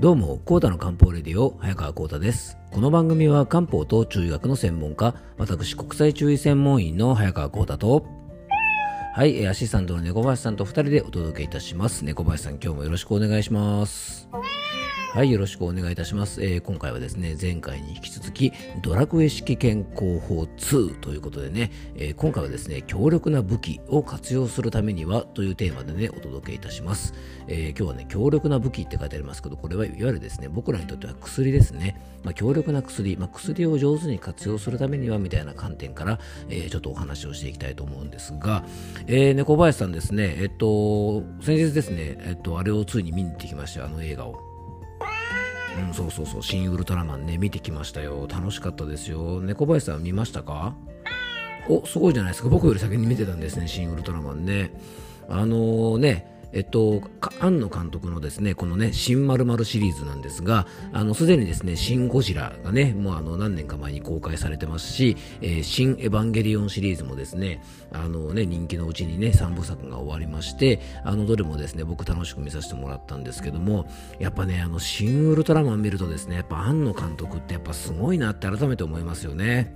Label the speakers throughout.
Speaker 1: どうも、コータの漢方レディオ、早川コータです。この番組は漢方と中医学の専門家、私、国際中医専門員の早川コータと、はい、えーアシスタントの猫林さんと二人でお届けいたします。猫林さん、今日もよろしくお願いします。はい、よろしくお願いいたします。えー今回はですね、前回に引き続き、ドラクエ式健康法2ということでね、えー今回はですね、強力な武器を活用するためにはというテーマでね、お届けいたします。えー今日はね、強力な武器って書いてありますけど、これはいわゆるですね、僕らにとっては薬ですね。まあ、強力な薬、まあ、薬を上手に活用するためにはみたいな観点から、えちょっとお話をしていきたいと思うんですが、え猫林さんですね、えっと、先日ですね、えっと、あれをついに見に行ってきました、あの映画を。うん、そうそうそう、新ウルトラマンね、見てきましたよ。楽しかったですよ。猫林さん見ましたか？お、すごいじゃないですか。僕より先に見てたんですね、新ウルトラマンね。あのね、えっと、庵野監督のですね、このね、新〇〇シリーズなんですが、あの、すでにですね、新ゴジラがね、もうあの、何年か前に公開されてますし、えー新エヴァンゲリオンシリーズもですね、あのね、人気のうちにね、3部作が終わりまして、あの、どれもですね、僕楽しく見させてもらったんですけども、やっぱね、あの、新ウルトラマン見るとですね、やっぱ庵野監督ってやっぱすごいなって改めて思いますよね。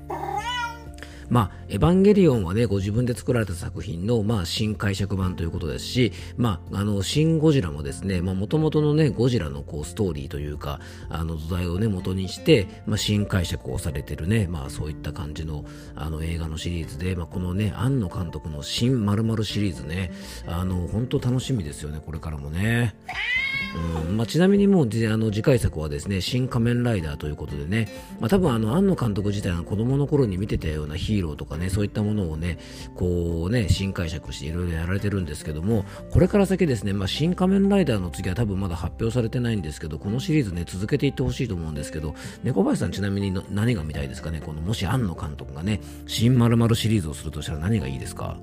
Speaker 1: まあ、エヴァンゲリオンはね、ご自分で作られた作品の、まあ、新解釈版ということですし、まあ、あの、新ゴジラもですね、まあ、元々のね、ゴジラのこう、ストーリーというか、あの、土台をね、元にして、まあ、新解釈をされてるね、まあ、そういった感じの、あの、映画のシリーズで、まあ、このね、庵野監督の新〇〇シリーズね、あの、本当楽しみですよね、これからもね。うんまあ、ちなみにもうじあの次回作はですね「新仮面ライダー」ということでね、まあ、多分あの庵野監督自体が子供の頃に見てたようなヒーローとかねそういったものをねこうね新解釈していろいろやられてるんですけどもこれから先ですね、まあ、新仮面ライダーの次は多分まだ発表されてないんですけどこのシリーズね続けていってほしいと思うんですけど猫林さんちなみにの何が見たいですかね？このもし庵野監督がね新〇〇シリーズをするとしたら何がいいですか？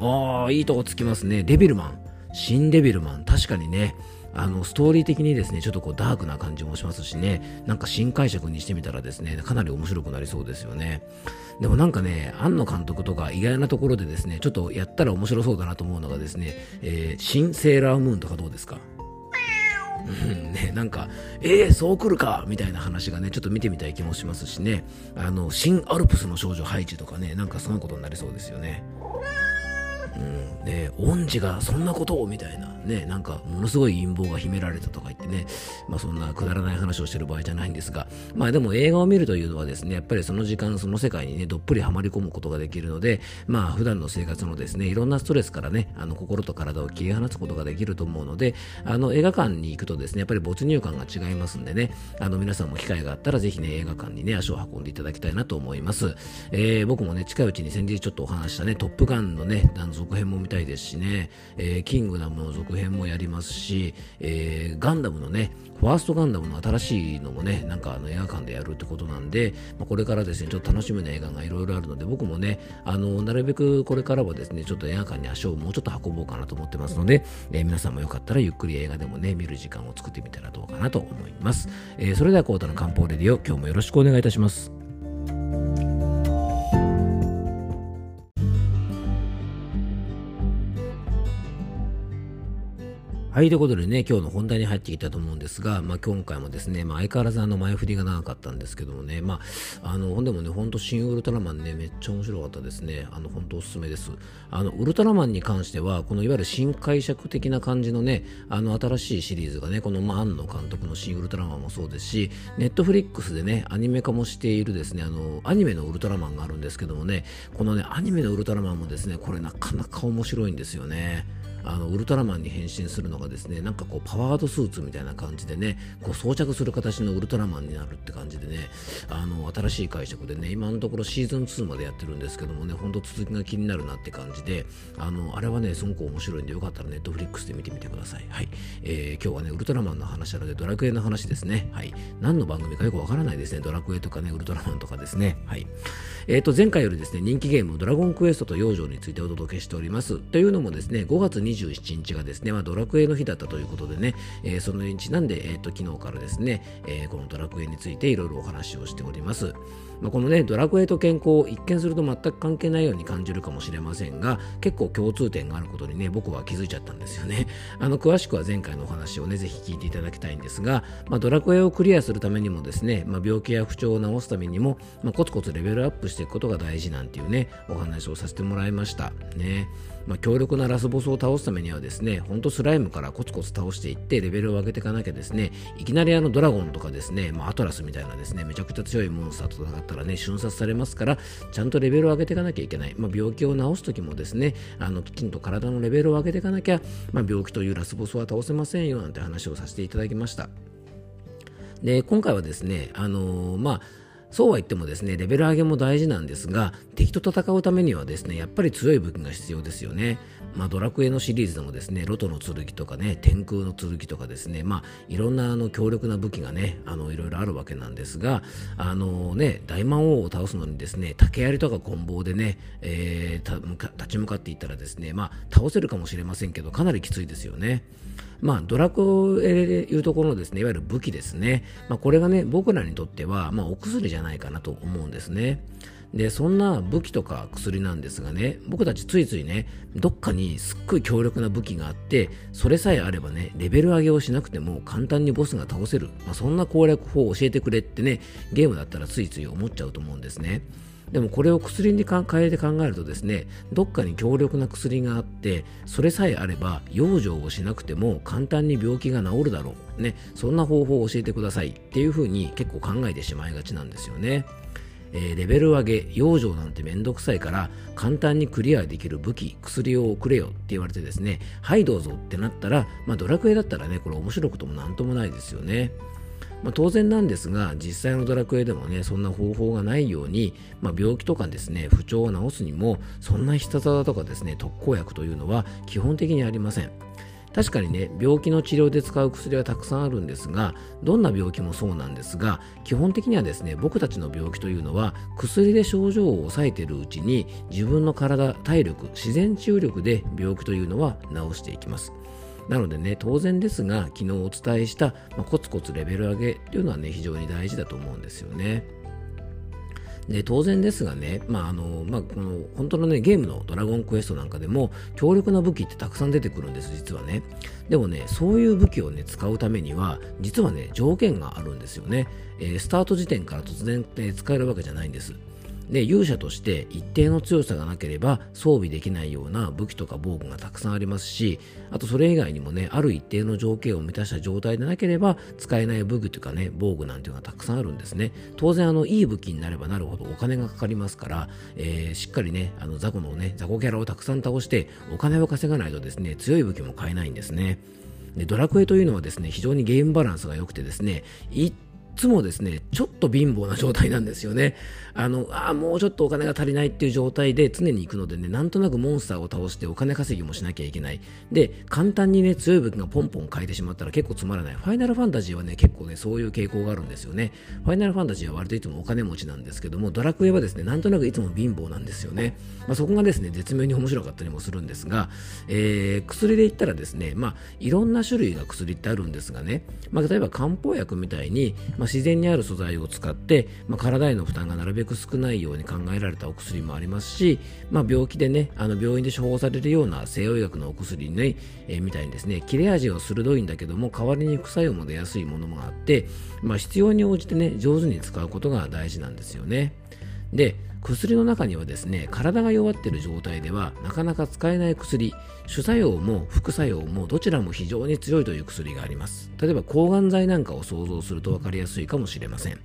Speaker 1: ああ、いいとこつきますね。デビルマン。新デビルマン。確かにね、あの、ストーリー的にですね、ちょっとこうダークな感じもしますしね、なんか新解釈にしてみたらですね、かなり面白くなりそうですよね。でもなんかね、庵野監督とか意外なところでですね、ちょっとやったら面白そうだなと思うのがですね、えー新セーラームーンとかどうですか？ね、なんか、えー、そう来るかみたいな話がね、ちょっと見てみたい気もしますしね、あの、新アルプスの少女ハイジとかね、なんかそんなことになりそうですよね。うん、ね、恩師がそんなことをみたいな、ね、なんかものすごい陰謀が秘められたとか言ってね、まあそんなくだらない話をしてる場合じゃないんですが、まあでも映画を見るというのはですね、やっぱりその時間、その世界にね、どっぷりはまり込むことができるので、まあ普段の生活のですね、いろんなストレスからね、あの心と体を切り離すことができると思うので、あの映画館に行くとですね、やっぱり没入感が違いますんでね、あの皆さんも機会があったらぜひね、映画館にね、足を運んでいただきたいなと思います。えー僕もね、近いうちに先日ちょっとお話したね、トップガンのね、あの続編も見たいですしね、えーキングダムの続編もやりますし、えーガンダムのね、ファーストガンダムの新しいのもね、なんかあの映画館でやるってことなんで、まあ、これからですね、ちょっと楽しみな映画がいろいろあるので、僕もね、あの、なるべくこれからはですね、ちょっと映画館に足をもうちょっと運ぼうかなと思ってますので、えー皆さんもよかったらゆっくり映画でもね、見る時間を作ってみたらどうかなと思います。えーそれでは、コータの漢方レディオ、今日もよろしくお願いいたします。はい、ということでね、今日の本題に入ってきたと思うんですが、まあ今回もですね、まあ相変わらずあの前振りが長かったんですけどもね、まあ、あの、ほんでもね、ほんと新ウルトラマンね、めっちゃ面白かったですね。あの、本当おすすめです。あの、ウルトラマンに関しては、このいわゆる新解釈的な感じのね、あの、新しいシリーズがね、この、まあ、庵野監督の新ウルトラマンもそうですし、ネットフリックスでね、アニメ化もしているですね、あの、アニメのウルトラマンがあるんですけどもね、このね、アニメのウルトラマンもですね、これなかなか面白いんですよね。あのウルトラマンに変身するのがですねなんかこうパワードスーツみたいな感じでねこう装着する形のウルトラマンになるって感じでねあの新しい解釈でね今のところシーズン2までやってるんですけどもねほんと続きが気になるなって感じであのあれはねすごく面白いんでよかったらネットフリックスで見てみてください。はい、えー今日はねウルトラマンの話なのでドラクエの話ですね。はい。何の番組かよくわからないですね。ドラクエとかねウルトラマンとかですね。はい。えー、と前回よりですね人気ゲームドラゴンクエストと養生についてお届けしております。というのもですね5月27日がですね、まあ、ドラクエの日だったということでね、えー、その日なんで、えーと、昨日からですね、えー、このドラクエについていろいろお話をしております。まあ、このね、ドラクエと健康、一見すると全く関係ないように感じるかもしれませんが、結構共通点があることにね、僕は気づいちゃったんですよね。あの、詳しくは前回のお話をね、ぜひ聞いていただきたいんですが、まあ、ドラクエをクリアするためにもですね、まあ、病気や不調を治すためにも、まあ、コツコツレベルアップしていくことが大事なんていうね、お話をさせてもらいました。ね。まあ、強力なラスボスを倒すためにはですね、ほんとスライムからコツコツ倒していってレベルを上げていかなきゃですね、いきなりあのドラゴンとかですね、まあ、アトラスみたいなですね、めちゃくちゃ強いモンスターと戦ったらね、瞬殺されますから、ちゃんとレベルを上げていかなきゃいけない。まあ、病気を治すときもですね、あのきちんと体のレベルを上げていかなきゃ、まあ、病気というラスボスは倒せませんよなんて話をさせていただきました。で、今回はですね、あのー、まあ、そうは言ってもですね、レベル上げも大事なんですが、敵と戦うためにはですね、やっぱり強い武器が必要ですよね。まあ、ドラクエのシリーズでもですね、ロトの剣とかね、天空の剣とかですね、まあ、いろんなあの強力な武器がね、あの、いろいろあるわけなんですが、あのね、大魔王を倒すのにですね、竹槍とか棍棒でね、えー、立ち向かっていったらですね、まあ、倒せるかもしれませんけど、かなりきついですよね。まあ、ドラクエでいうところのですね、いわゆる武器ですね。まあ、これがね、僕らにとっては、まあ、お薬じゃないかなと思うんですね。で、そんな武器とか薬なんですがね、僕たちついついね、どっかにすっごい強力な武器があって、それさえあればね、レベル上げをしなくても簡単にボスが倒せる。まあ、そんな攻略法を教えてくれってね、ゲームだったらついつい思っちゃうと思うんですね。でもこれを薬に変えて考えるとですねどっかに強力な薬があってそれさえあれば養生をしなくても簡単に病気が治るだろうねそんな方法を教えてくださいっていうふうに結構考えてしまいがちなんですよね。え、レベル上げ、養生なんてめんどくさいから簡単にクリアできる武器、薬をくれよって言われてですね、はいどうぞってなったら、まあドラクエだったらね、これ面白くともなんともないですよね。まあ、当然なんですが実際のドラクエでもねそんな方法がないように、まあ、病気とかですね不調を治すにもそんな必殺技とかですね特効薬というのは基本的にありません。確かにね病気の治療で使う薬はたくさんあるんですがどんな病気もそうなんですが基本的にはですね僕たちの病気というのは薬で症状を抑えているうちに自分の体体力自然治癒力で病気というのは治していきます。なのでね、当然ですが、昨日お伝えした、まあ、コツコツレベル上げっていうのはね、非常に大事だと思うんですよね。で当然ですがね、まああのまあ、この本当の、ね、ゲームのドラゴンクエストなんかでも強力な武器ってたくさん出てくるんです、実はね。でもね、そういう武器を、ね、使うためには、実はね、条件があるんですよね。えー、スタート時点から突然、えー、使えるわけじゃないんです。で勇者として一定の強さがなければ装備できないような武器とか防具がたくさんありますしあとそれ以外にもねある一定の条件を満たした状態でなければ使えない武具というかね防具なんていうのがたくさんあるんですね。当然あのいい武器になればなるほどお金がかかりますから、えー、しっかりねあの雑魚のね雑魚キャラをたくさん倒してお金を稼がないとですね強い武器も買えないんですね。でドラクエというのはですね非常にゲームバランスが良くてですね一つもですね、ちょっと貧乏な状態なんですよね。あの、ああ、もうちょっとお金が足りないっていう状態で常に行くのでね、なんとなくモンスターを倒してお金稼ぎもしなきゃいけない。で、簡単にね、強い武器がポンポン変えてしまったら結構つまらない。ファイナルファンタジーはね、結構ね、そういう傾向があるんですよね。ファイナルファンタジーは割といつもお金持ちなんですけども、ドラクエはですね、なんとなくいつも貧乏なんですよね。まあ、そこがですね、絶妙に面白かったりもするんですが、えー、薬で言ったらですね、まあ、いろんな種類が薬ってあるんですがね、まあ、例えば漢方薬みたいに、まあ、ま自然にある素材を使って、まあ、体への負担がなるべく少ないように考えられたお薬もありますし、まあ、病気でね、あの病院で処方されるような西洋医学のお薬ね、えー、みたいにですね、切れ味は鋭いんだけども、代わりに副作用も出やすいものもあって、まあ、必要に応じてね、上手に使うことが大事なんですよね。で、薬の中にはですね、体が弱っている状態ではなかなか使えない薬、主作用も副作用もどちらも非常に強いという薬があります。例えば抗がん剤なんかを想像すると分かりやすいかもしれません。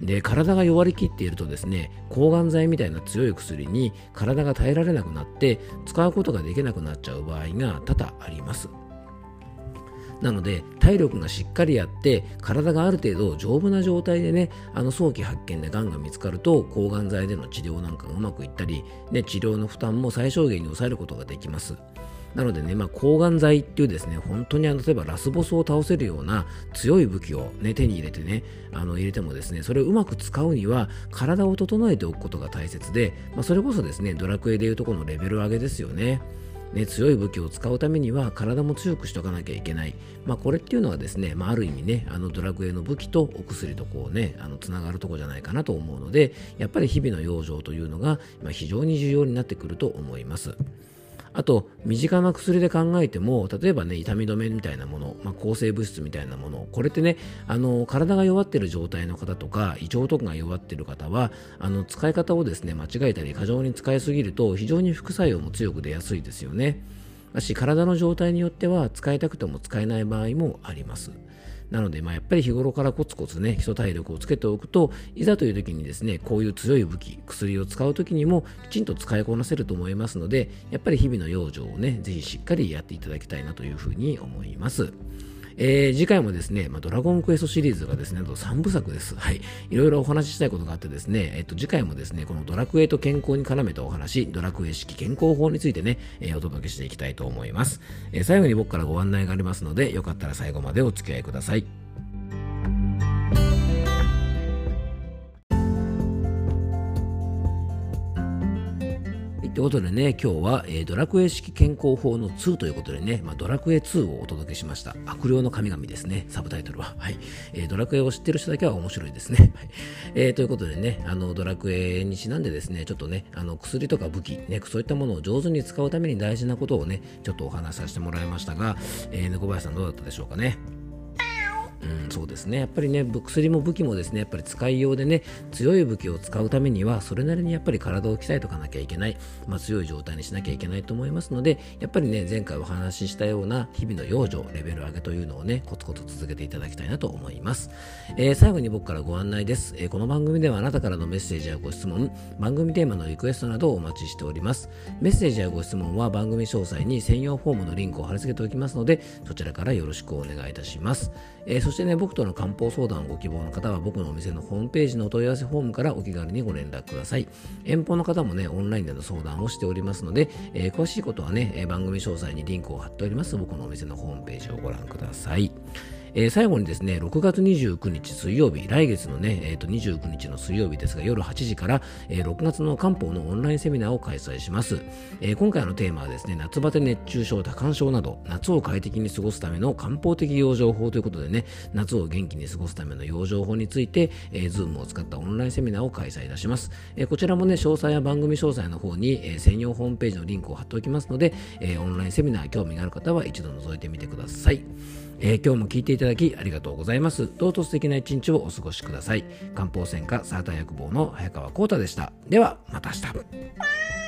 Speaker 1: で体が弱りきっているとですね抗がん剤みたいな強い薬に体が耐えられなくなって使うことができなくなっちゃう場合が多々ありますなので体力がしっかりあって体がある程度丈夫な状態でねあの早期発見でがんが見つかると抗がん剤での治療なんかがうまくいったり、ね、治療の負担も最小限に抑えることができますなのでね、まあ、抗がん剤っていうですね、本当にあの例えばラスボスを倒せるような強い武器を、ね、手に入れてね、あの入れてもですね、それをうまく使うには体を整えておくことが大切で、まあ、それこそですね、ドラクエでいうとこのレベル上げですよね。ね、強い武器を使うためには体も強くしておかなきゃいけない、まあ、これっていうのはですね、まあ、ある意味ねあのドラクエの武器とお薬とこうねあのつながるとこじゃないかなと思うのでやっぱり日々の養生というのが、まあ、非常に重要になってくると思います。あと、身近な薬で考えても、例えばね、痛み止めみたいなもの、まあ、抗生物質みたいなもの、これってね、あの、体が弱ってる状態の方とか、胃腸とかが弱ってる方は、あの、使い方をですね、間違えたり過剰に使いすぎると、非常に副作用も強く出やすいですよね。だし、体の状態によっては、使いたくても使えない場合もあります。なので、まあ、やっぱり日頃からコツコツね、基礎体力をつけておくと、いざという時にですね、こういう強い武器、薬を使う時にもきちんと使いこなせると思いますので、やっぱり日々の養生をね、ぜひしっかりやっていただきたいなというふうに思います。えー、次回もですね、まあ、ドラゴンクエストシリーズがですね、あと3部作です。はい。いろいろお話ししたいことがあってですね、えっと、次回もですね、このドラクエと健康に絡めたお話、ドラクエ式健康法についてね、えー、お届けしていきたいと思います。えー、最後に僕からご案内がありますので、よかったら最後までお付き合いください。いうことでね、今日は、えー、ドラクエ式健康法の2ということでね、まあ、ドラクエ2をお届けしました。悪霊の神々ですね、サブタイトルは。はい。えー、ドラクエを知ってる人だけは面白いですね。はい。えー、ということでね、あの、ドラクエにちなんでですね、ちょっとね、あの、薬とか武器、ね、そういったものを上手に使うために大事なことをね、ちょっとお話しさせてもらいましたが、えー、猫林さんどうだったでしょうかね？うん、そうですね。やっぱりね薬も武器もですねやっぱり使いようでね強い武器を使うためにはそれなりにやっぱり体を鍛えとかなきゃいけない、まあ、強い状態にしなきゃいけないと思いますのでやっぱりね前回お話ししたような日々の養生レベル上げというのをねコツコツ続けていただきたいなと思います、えー、最後に僕からご案内です、えー、この番組ではあなたからのメッセージやご質問番組テーマのリクエストなどをお待ちしております。メッセージやご質問は番組詳細に専用フォームのリンクを貼り付けておきますのでそちらからよろしくお願いいたします、えー、そしてね僕との漢方相談をご希望の方は僕のお店のホームページのお問い合わせフォームからお気軽にご連絡ください。遠方の方もね、オンラインでの相談をしておりますので、えー、詳しいことはね、番組詳細にリンクを貼っております僕のお店のホームページをご覧ください。えー、最後にですね、6月29日水曜日、来月のね、えー、と29日の水曜日ですが、夜8時から、えー、6月の漢方のオンラインセミナーを開催します。えー、今回のテーマはですね、夏バテ熱中症、多汗症など、夏を快適に過ごすための漢方的養生法ということでね、夏を元気に過ごすための養生法について、えー、Zoom を使ったオンラインセミナーを開催いたします。えー、こちらもね、詳細や番組詳細の方に、えー、専用ホームページのリンクを貼っておきますので、えー、オンラインセミナー興味がある方は一度覗いてみてください。えー、今日も聞いていただきありがとうございます。どうぞ素敵な一日をお過ごしください。漢方専科サーター薬房の早川幸太でした。では、また明日。